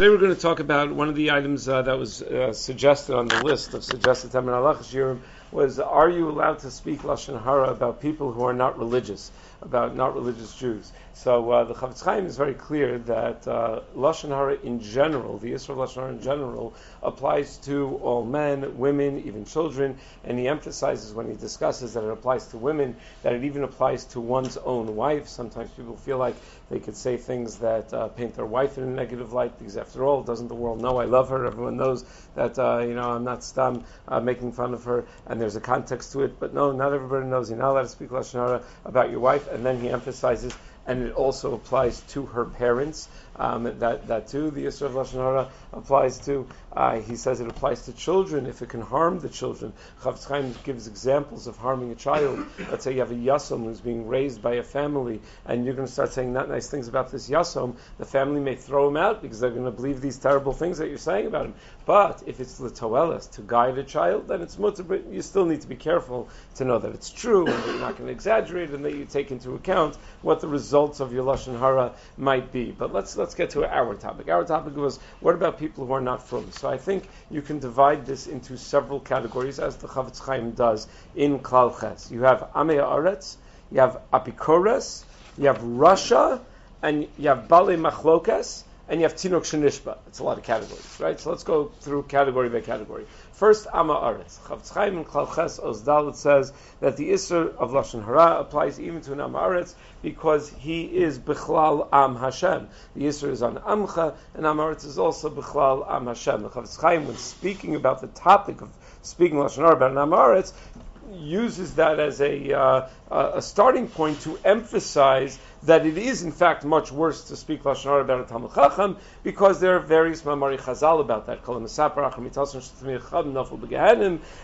today we're going to talk about one of the items uh, that was uh, suggested on the list of suggested Taman Allah was Are you allowed to speak Lashon Hara about people who are not religious, about not religious Jews? So uh, the Chafetz Chaim is very clear that uh, lashon hara in general, the Israel lashon hara in general, applies to all men, women, even children, and he emphasizes when he discusses that it applies to women that it even applies to one's own wife. Sometimes people feel like they could say things that uh, paint their wife in a negative light because, after all, doesn't the world know I love her? Everyone knows that uh, you know I'm not stam uh, making fun of her, and there's a context to it. But no, not everybody knows. You're not allowed to speak lashon hara about your wife, and then he emphasizes and it also applies to her parents. Um, that that too, the Yisra of Lashon Hara applies to. Uh, he says it applies to children if it can harm the children. Chafetz Chaim gives examples of harming a child. Let's say you have a yasom who's being raised by a family, and you're going to start saying not nice things about this yasom. The family may throw him out because they're going to believe these terrible things that you're saying about him. But if it's litoelis to guide a child, then it's mutter. But you still need to be careful to know that it's true, and that you're not going to exaggerate, and that you take into account what the results of your lashon hara might be. But let's let's get to our topic. Our topic was what about people who are not from? So I think you can divide this into several categories, as the Chafetz Chaim does in Klal Ches. You have Amei Aretz, you have Apikores, you have Russia, and you have Bale Machlokas, and you have Tinok Shenishba. It's a lot of categories, right? So let's go through category by category. First, Ama Aretz. Chafetz Chaim in Klal Ches Ozdalit says that the Isser of Lashon Hara applies even to an Ama Aretz because he is Bichlal Am Hashem. The Isser is on Amcha, and Am Aretz is also Bichlal Am Hashem. The Chafetz Chaim, when speaking about the topic of speaking Lashon Hara about an Am Aretz, uses that as a, uh, a starting point to emphasize that it is in fact much worse to speak lashon hara about a talmid chacham because there are various mamari chazal about that.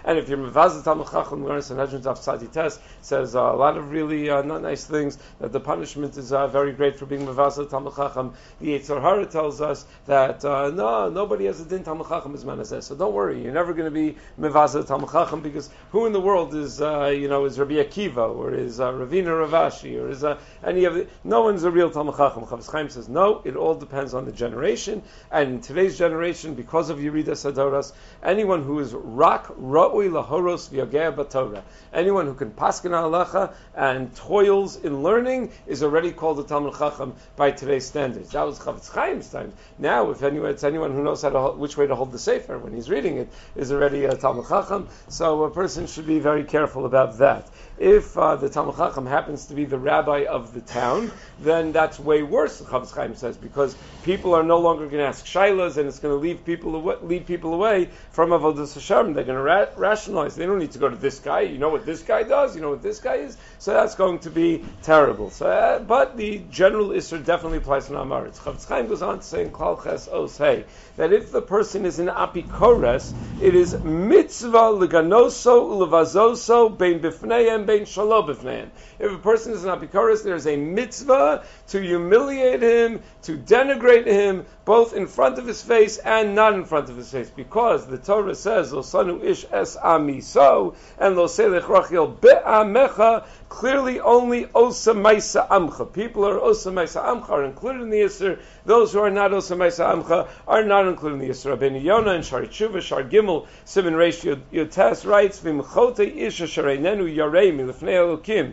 And if you're mevazah talmid chacham, Sanhedrin of Tzadi Test says a lot of really uh, not nice things. That the punishment is uh, very great for being mevazah talmid chacham. The Yetzer Hara tells us that uh, no, nobody has a din talmid chacham as manazeh. So don't worry, you're never going to be mevazah talmid chacham because who in the world is uh, you know is Rabbi Akiva or is uh, Ravina Ravashi or is any of the no one's a real Talmud Chacham. Chafetz Chaim says, no, it all depends on the generation. And in today's generation, because of Yerida Sadoras, anyone who is rak ra'ui lahoros v'yagea batorah, anyone who can paskin halacha and toils in learning is already called a Talmud Chacham by today's standards. That was Chafetz Chaim's time. Now, if anyone, it's anyone who knows how to, which way to hold the sefer when he's reading it, is already a Talmud Chacham. So a person should be very careful about that. If uh, the Talmud Chacham happens to be the rabbi of the town, then that's way worse. Chafetz Chaim says because people are no longer going to ask shilas, and it's going to lead people away, lead people away from avodas Hashem. They're going to ra- rationalize. They don't need to go to this guy. You know what this guy does. You know what this guy is. So that's going to be terrible. So, uh, but the general isser definitely applies to Namaritz. Chafetz Chaim goes on to say in Klal Ches Os Hey that if the person is in apikores, it is mitzvah leganoso ulevazoso bein bifneim If a person is in apikores, there is a mitzvah to humiliate him, to denigrate him, both in front of his face and not in front of his face, because the Torah says, "Losanu ish es amiso," and "Lo selech rachel be'amecha." Clearly, only osa maisa amcha. People are osa maisa amcha are included in the Yisr. Those who are not osa maisa amcha are not included in the Yisr. Rabbeinu Yonah and Shari Tshuva, Shar Gimel, Simon Reish Yotes writes, "V'mchote isha shareinenu yarei milifnei elokim."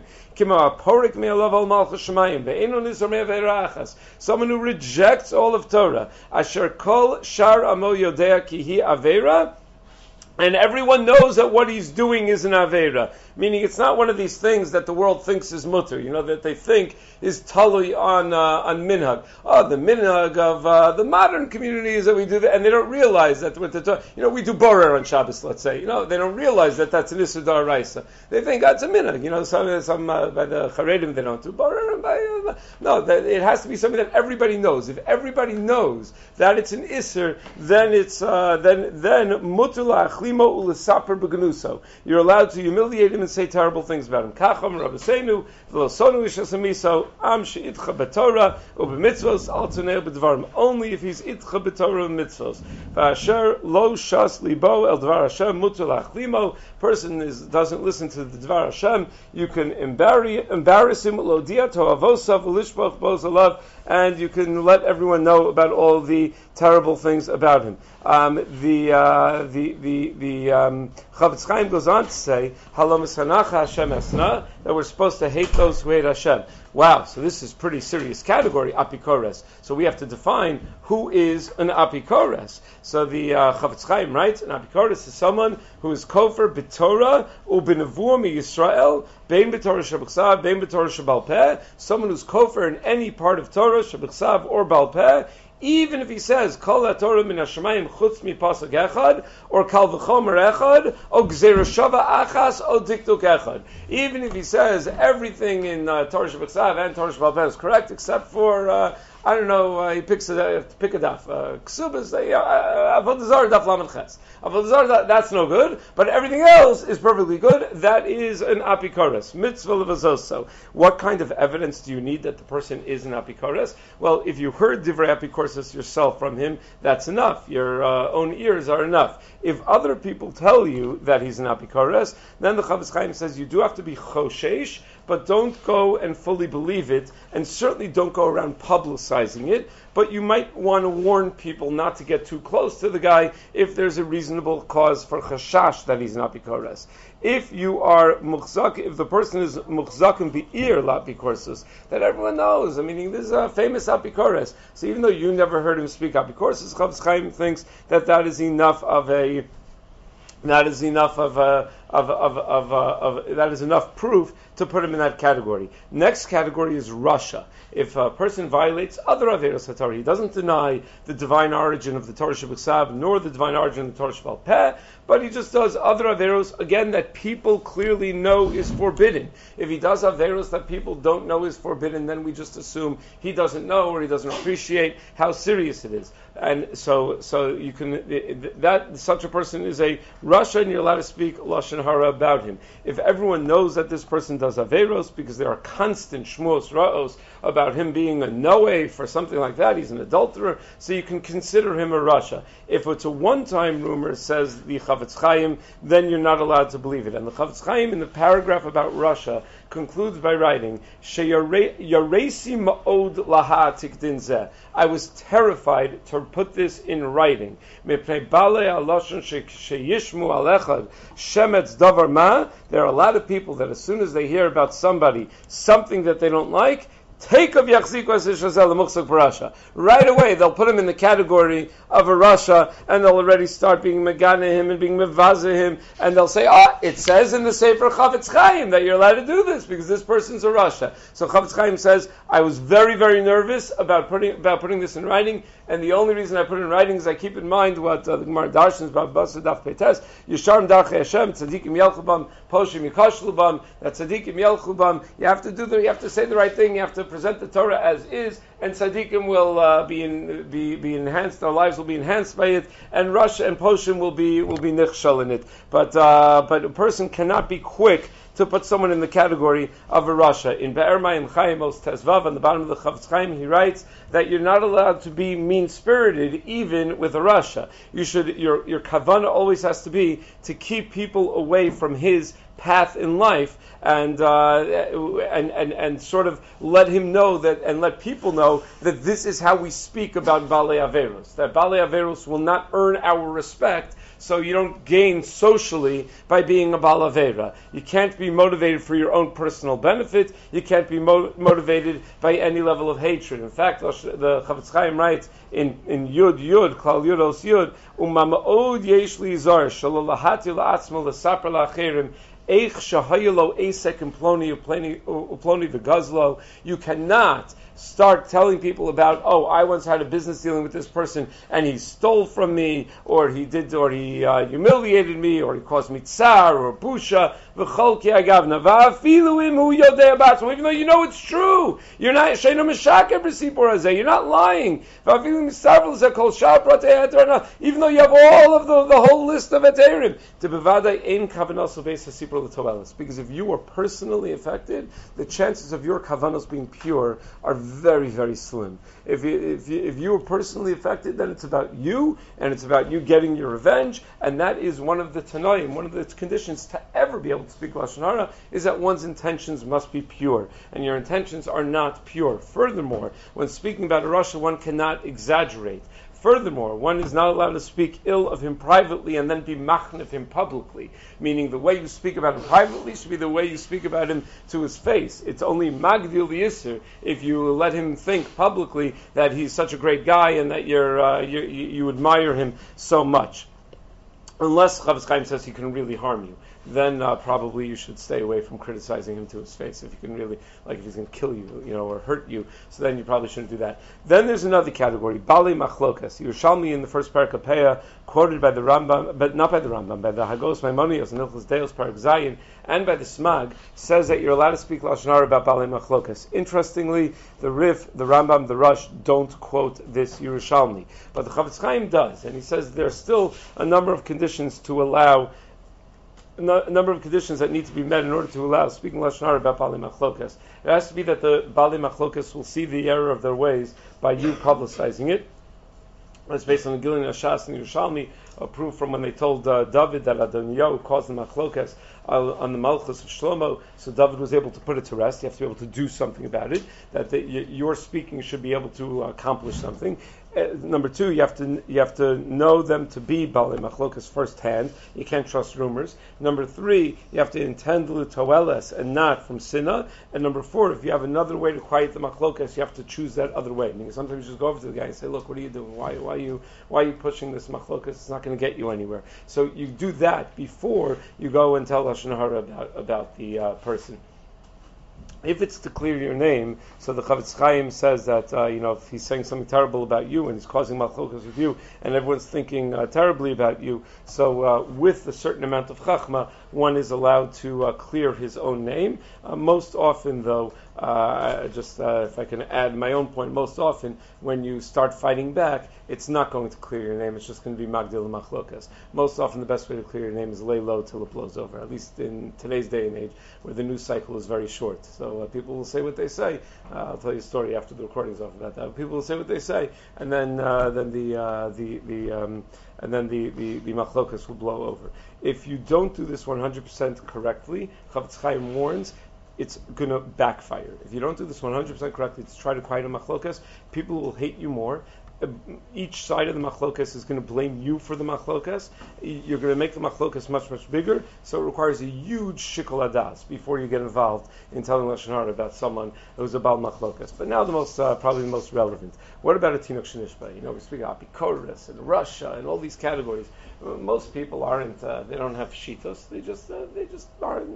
Someone who rejects all of Torah. Asher kol shar amo yodea kihi avera. And everyone knows that what he's doing is an Avera. Meaning it's not one of these things that the world thinks is mutter, you know, that they think is tali on, uh, on minhag. Oh, the minhag of uh, the modern community is that we do that, and they don't realize that what they're you know, we do borer on Shabbos, let's say. You know, they don't realize that that's an Isudar Raisa. They think that's a minhag. You know, some, some uh, by the Charedim they don't do borer, by, no, that, it has to be something that everybody knows. If everybody knows that it's an Isser, then it's, uh, then, then mutula achlimo ulesaper beganuso. You're allowed to humiliate him and say terrible things about him. Kacham Rabbeinu, v'losonu ishasamiso, am she'itcha b'torah, u'b'mitzvos, al tunei b'dvarim. Only if he's itcha b'torah mitzvos. V'asher lo shas libo el dvar Hashem mutar lachlimo. Person is, doesn't listen to the dvar Hashem. You can embarrass him, lo diato avosav, l'ishbach bozalav, and you can let everyone know about all the terrible things about him. Um, the, uh, the, the, the um, Chafetz Chaim goes on to say, Hashem esna, that we're supposed to hate those who hate Hashem. Wow, so this is pretty serious category, apikores. So we have to define who is an apikores. So the uh, Chafetz Chaim writes, an apikores is someone who is kofer b'torah u'b'nevuah Yisrael, bein b'torah shabachsav, bein b'torah shabalpeh, someone who's kofer in any part of Torah, shabachsav or balpeh, even if he says kol Torah min hashemayim chutz mi pasuk echad or kal v'chomer echad or gzerashava achas or diktuk echad. Even if he says everything in uh, Torah Shabbat and Torah Shabbat is correct except for uh, I don't know, uh, he picks a, uh, pick a daf. Uh, Ksubas, uh, Avodah daf lamed ches. Avodah that's no good, but everything else is perfectly good. That is an apikoros, mitzvah levazoso. What kind of evidence do you need that the person is an apikoros? Well, if you heard divrei apikoros yourself from him, that's enough. Your uh, own ears are enough. If other people tell you that he's an apikoros, then the Chafetz Chaim says you do have to be choshesh, but don't go and fully believe it, and certainly don't go around publicizing it. But you might want to warn people not to get too close to the guy if there's a reasonable cause for chashash that he's not bikores. If you are muchzak, if the person is muchzakim be'ir lapikorsus, that everyone knows. I mean, this is a famous apikores. So even though you never heard him speak apikorsus, Chafetz Chaim thinks that that is enough of a that is enough of a, of, of, of, uh, of, that is enough proof to put him in that category. Next category is rasha. If a person violates other Averos HaTorah, he doesn't deny the divine origin of the Torah Shabbat nor the divine origin of the Torah Shabbat Peh, but he just does other Averos, again, that people clearly know is forbidden. If he does Averos that people don't know is forbidden, then we just assume he doesn't know or he doesn't appreciate how serious it is. And so, so you can, that, such a person is a rasha and you're allowed to speak Lashon Hara about him. If everyone knows that this person does Averos because there are constant Shmuos Ra'os about him being a Noe for something like that, he's an adulterer, so you can consider him a rasha. If it's a one-time rumor, says the Chafetz Chaim, then you're not allowed to believe it. And the Chafetz Chaim in the paragraph about rasha concludes by writing, I was terrified to put this in writing. There are a lot of people that as soon as they hear about somebody, something that they don't like, Take of Yachzik Muksuk Parasha. Right away, they'll put him in the category of a rasha, and they'll already start being Megana him and being Mevaza him, and they'll say, ah, it says in the Sefer Chafetz Chaim that you're allowed to do this because this person's a rasha. So Chafetz Chaim says, I was very, very nervous about putting, about putting this in writing, and the only reason I put it in writing is I keep in mind what uh, the Gemara Darshans about Basa Daf Peites, Yisharim Darche Hashem, Tzadikim Yelchubam, Poshim Yikashlubam, that Tzadikim Yelchubam, you have to do the, you have to say the right thing, you have to present the Torah as is, and tzaddikim will uh, be, in, be be enhanced. Their lives will be enhanced by it, and Rush and Poshim will be will be nichshal in it. But uh, but a person cannot be quick to put someone in the category of a rasha. In Be'er Mayim Chaim Tezvav, on the bottom of the Chafetz Chaim, he writes that you're not allowed to be mean-spirited even with a rasha. You should, your, your kavana always has to be to keep people away from his path in life and, uh, and, and, and sort of let him know that, and let people know that this is how we speak about Bale Averos. That Bale Averos will not earn our respect so you don't gain socially by being a balavera. You can't be motivated for your own personal benefit. You can't be mo- motivated by any level of hatred. In fact, the Chafetz Chaim writes in, in Yud Yud, Klal Yud Os Yud, Umamaod yesh li zar, shalalahati la'atzma l'sapar la'acherim, Eich shahayelo esek imploni uploni v'gazlo. You cannot start telling people about, oh, I once had a business dealing with this person and he stole from me, or he did, or he uh, humiliated me, or he caused me tsar or busha. Abatzmo. Even though you know it's true, you're not You're not lying. Even though you have all of the, the whole list of eterim. Because if you are personally affected, the chances of your kavanos being pure are very, very slim. If you, if you, if you were personally affected, then it's about you, and it's about you getting your revenge, and that is one of the tanoim, one of the conditions to ever be able to speak Lashon Hara is that one's intentions must be pure, and your intentions are not pure. Furthermore, when speaking about a rasha, one cannot exaggerate. Furthermore, one is not allowed to speak ill of him privately and then be machnif him publicly. Meaning, the way you speak about him privately should be the way you speak about him to his face. It's only magdil yisr if you let him think publicly that he's such a great guy and that you're, uh, you, you admire him so much. Unless Chofetz Chaim says he can really harm you then uh, probably you should stay away from criticizing him to his face. If you can really, like if he's going to kill you, you know, or hurt you, so then you probably shouldn't do that. Then there's another category, Bali Machlokas. Yerushalmi in the first Parakapeya, quoted by the Rambam, but not by the Rambam, by the Hagos Maimonios and Ilchus Deos Parak Zayin, and by the Smag, says that you're allowed to speak Lashon about Bali Machlokas. Interestingly, the Rif, the Rambam, the Rush don't quote this Yerushalmi, but the Chofetz Chaim does, and he says there's still a number of conditions to allow a number of conditions that need to be met in order to allow speaking lashon about bali machlokas. It has to be that the bali machlokas will see the error of their ways by you publicizing it. That's based on the Gilin Ashas and Yerushalmi, a proof from when they told uh, David that Adoniyahu caused the machlokas uh, on the Malchus of Shlomo, so David was able to put it to rest. You have to be able to do something about it. That the, your speaking should be able to accomplish something. Uh, number two, you have to you have to know them to be Bali Machlokas firsthand. You can't trust rumors. Number three, you have to intend Lutoeles and not from Sinna. And number four, if you have another way to quiet the Machlokas, you have to choose that other way. Meaning sometimes you just go over to the guy and say, Look, what are you doing? Why, why, are, you, why are you pushing this Machlokas? It's not going to get you anywhere. So you do that before you go and tell Lashon Hara about, about the uh, person if it's to clear your name, so the Chofetz Chaim says that uh, you know if he's saying something terrible about you and he's causing machlokas with you, and everyone's thinking uh, terribly about you, so uh, with a certain amount of chachma, one is allowed to uh, clear his own name. Uh, most often, though, uh, just if I can add my own point, most often when you start fighting back, it's not going to clear your name. It's just going to be magdil machlokas. Most often, the best way to clear your name is lay low till it blows over. At least in today's day and age, where the news cycle is very short. So uh, people will say what they say. Uh, I'll tell you a story after the recording's off about that. People will say what they say, and then uh, then the uh, the the um, and then the the, the machlokas will blow over. If you don't do this 100% correctly, Chofetz Chaim warns it's going to backfire. If you don't do this 100% correctly to try to quiet a machlokas, people will hate you more. Each side of the machlokas is going to blame you for the machlokas. You're going to make the machlokas much, much bigger, so it requires a huge shikol adas before you get involved in telling Lashon about someone who's about machlokas. But now the most, uh, probably the most relevant. What about a tinok shenishba? You know, we speak about Apikoris and Russia and all these categories. Most people aren't, uh, they don't have shitos. They just, uh, they just aren't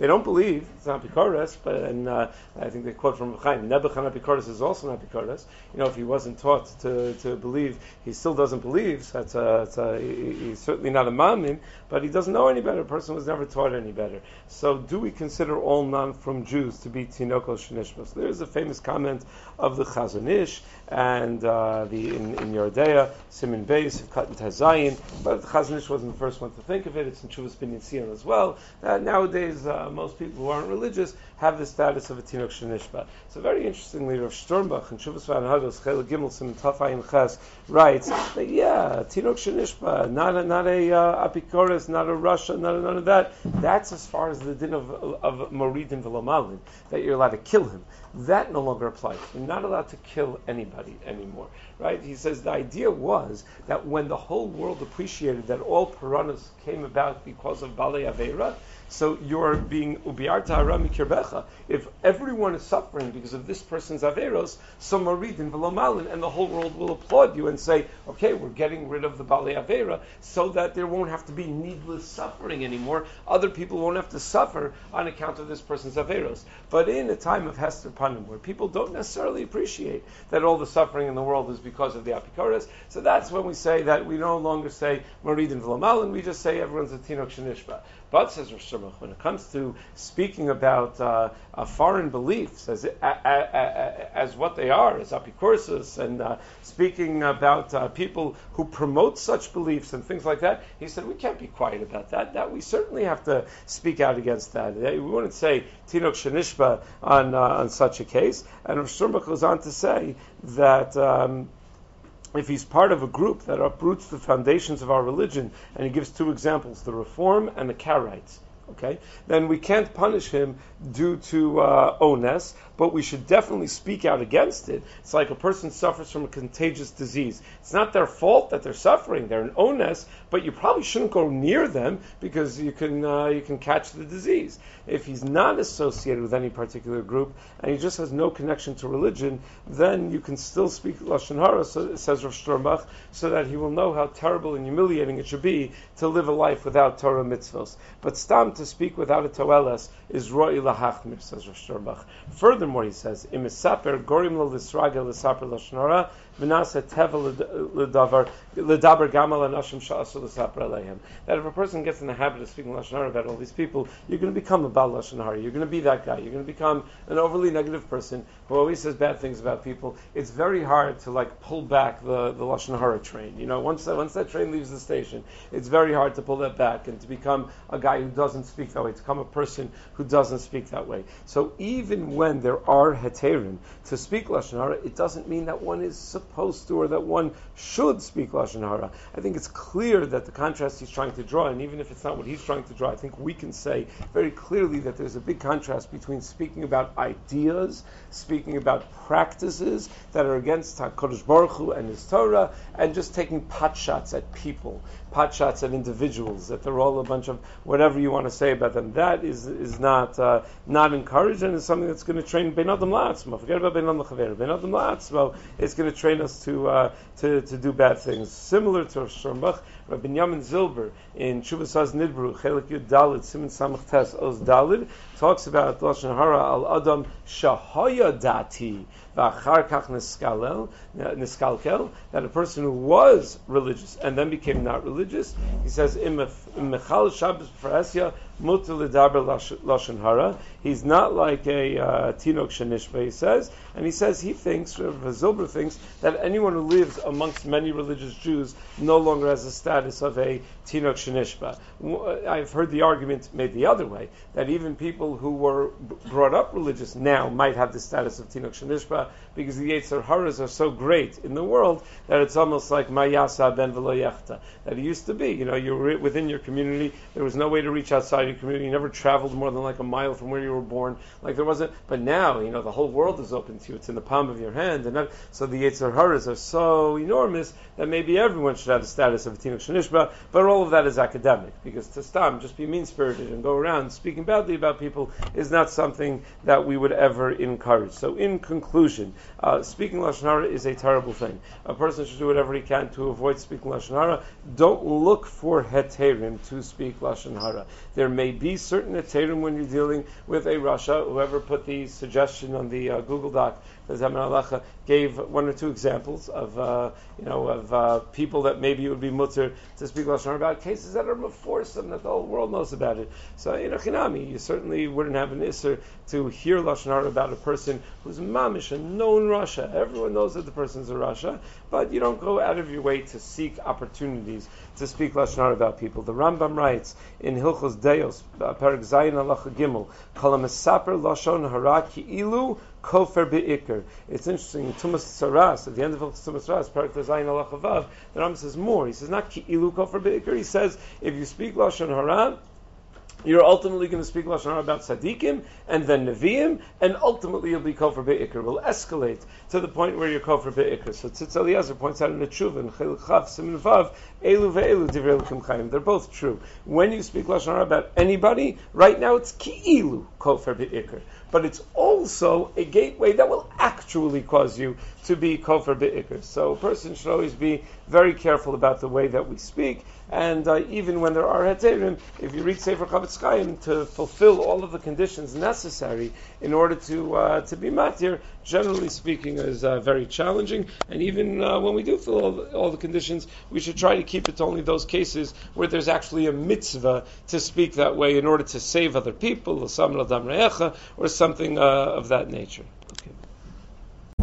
they don't believe it's not Pikoris, but and uh, I think they quote from Chaim Nebuchadnezzar is also not Pikoris. You know, if he wasn't taught to, to believe, he still doesn't believe. So that's a, that's a, he, he's certainly not a mamin, but he doesn't know any better. A person was never taught any better. So, do we consider all non from Jews to be Tinoko Shenishmas? There is a famous comment of the Chazon Ish and uh, the in, in Yordea, Simon Beis, Katan Tazayin, but the Chazon Ish wasn't the first one to think of it. It's in Chuvas Binyan Sion as well. Uh, nowadays, uh, most people who aren't religious have the status of a Tinok Shenishba. So very interestingly, Rav Sternbuch in Shuvas Van Hagos Chel Gimel Sim Tafayim Ches writes that yeah, Tinok Shenishba, not a not a uh, Apikoris, not a rasha, not a, none of that. That's as far as the din of of Moridin Velomalin that you're allowed to kill him. That no longer applies. You're not allowed to kill anybody anymore, right? He says the idea was that when the whole world appreciated that all Puranas came about because of Bale Aveira, so you're being ubiarta arami kirbecha. If everyone is suffering because of this person's averos, so maridin v'lomalin, and the whole world will applaud you and say, okay, we're getting rid of the bali avera, so that there won't have to be needless suffering anymore. Other people won't have to suffer on account of this person's averos. But in a time of hester panim, where people don't necessarily appreciate that all the suffering in the world is because of the apikoros, so that's when we say that we no longer say maridin v'lomalin, we just say everyone's a tinok shenishba. But says Rosh when it comes to speaking about uh, uh, foreign beliefs as, as what they are, as apicursus, and uh, speaking about uh, people who promote such beliefs and things like that, he said we can't be quiet about that. That we certainly have to speak out against that. We wouldn't say tinok shenishba on uh, on such a case. And Rosh goes on to say that. Um, if he's part of a group that uproots the foundations of our religion, and he gives two examples, the Reform and the Karaites, okay, then we can't punish him due to uh, ones, but we should definitely speak out against it. It's like a person suffers from a contagious disease. It's not their fault that they're suffering; they're an onus, but you probably shouldn't go near them because you can uh, you can catch the disease. If he's not associated with any particular group and he just has no connection to religion, then you can still speak lashon hara, so, says Rav Sternbuch, so that he will know how terrible and humiliating it should be to live a life without Torah mitzvos. But stam to speak without a toelas is roi lahachmir, says Rav Sternbuch. Furthermore, he says, imisaper gorim lisragel lisaper lashon hara Menasa tevel ledavar That if a person gets in the habit of speaking lashon hara about all these people, you're going to become a bal lashon hara. You're going to be that guy. You're going to become an overly negative person who always says bad things about people. It's very hard to like pull back the the lashon hara train. You know, once that once that train leaves the station, it's very hard to pull that back and to become a guy who doesn't speak that way. To become a person who doesn't speak that way. So even when there are heterim to speak lashon hara, it doesn't mean that one is supposed supposed to or that one should speak lashon hara. I think it's clear that the contrast he's trying to draw, and even if it's not what he's trying to draw, I think we can say very clearly that there's a big contrast between speaking about ideas, speaking about practices that are against Hakadosh Baruch Hu and His Torah, and just taking pot shots at people, pot shots at individuals, that they're all a bunch of whatever you want to say about them. That is is not uh, not encouraged, and is something that's going to train Ben Adam La'atzmo. Forget about Ben Adam. Ben Adam La'atzmo is going to train us to, uh, to, to do bad things. Similar to Sternbuch, Rabbi Yamin Zilber in Chuvasaz Nidbru, Chelik Yud Dalit, Simon Samach Tes Oz Dalit, talks about Lashon Hara al Adam Shahaya Dati v'achar kach niskalkel, that a person who was religious and then became not religious, he says, im mechal Shabbos ledaber lashon hara. He's not like a uh, tinok shenishba, he says, and he says he thinks, Zilber thinks, that anyone who lives amongst many religious Jews no longer has the status of a tinok shenishba. I've heard the argument made the other way, that even people who were brought up religious now might have the status of tinok shenishba, uh, because the Yetzer Haras are so great in the world that it's almost like Mayasa ben Veloyechta. That it used to be. You know, you were within your community, there was no way to reach outside your community, you never traveled more than like a mile from where you were born. Like there wasn't, but now, you know, the whole world is open to you. It's in the palm of your hand. And that, so the Yetzer Haras are so enormous that maybe everyone should have the status of a Tinuk Shanishba, but all of that is academic, because to stam, just be mean spirited and go around speaking badly about people is not something that we would ever encourage. So in conclusion, uh, speaking lashon hara is a terrible thing. A person should do whatever he can to avoid speaking lashon hara. Don't look for heterim to speak lashon hara. There may be certain heterim when you're dealing with a rasha. Whoever put the suggestion on the uh, Google Doc the gave one or two examples of uh, you know of uh, people that maybe it would be mutter to speak lashon about cases that are them that the whole world knows about it. So know, chinami, you certainly wouldn't have an isser to hear lashon about a person who's mamish a known rasha. Everyone knows that the person's a rasha, but you don't go out of your way to seek opportunities to speak lashon about people. The Rambam writes in Hilchos Deos, uh, Zayin Alacha Gimel, Kol lashon hara ki ilu Kofer be'ikr. It's interesting, in Tumas Tzaraas, at the end of Tumas Tzaraas, Parak Zayin Alachavav, the Ram says more. He says not Ki'ilu Kofer be'ikr, he says, if you speak Lashon Hara, you're ultimately going to speak lashon hara about tzaddikim and then neviim, and ultimately you'll be kofar beikr. Will escalate to the point where you're kofar beikr. So Tzitz Eliezer points out in the tshuva in Chav Simin Vav elu ve'elu divrei chayim. They're both true. When you speak lashon hara about anybody, right now it's ki'ilu kofar beikr but it's also a gateway that will actually cause you to be kofar be'ikr. So a person should always be very careful about the way that we speak, and uh, even when there are heterim, if you read Sefer Chofetz Chaim to fulfill all of the conditions necessary in order to uh, to be matir, generally speaking, is uh, very challenging. And even uh, when we do fill all the, all the conditions, we should try to keep it to only those cases where there's actually a mitzvah to speak that way in order to save other people, or something of that nature.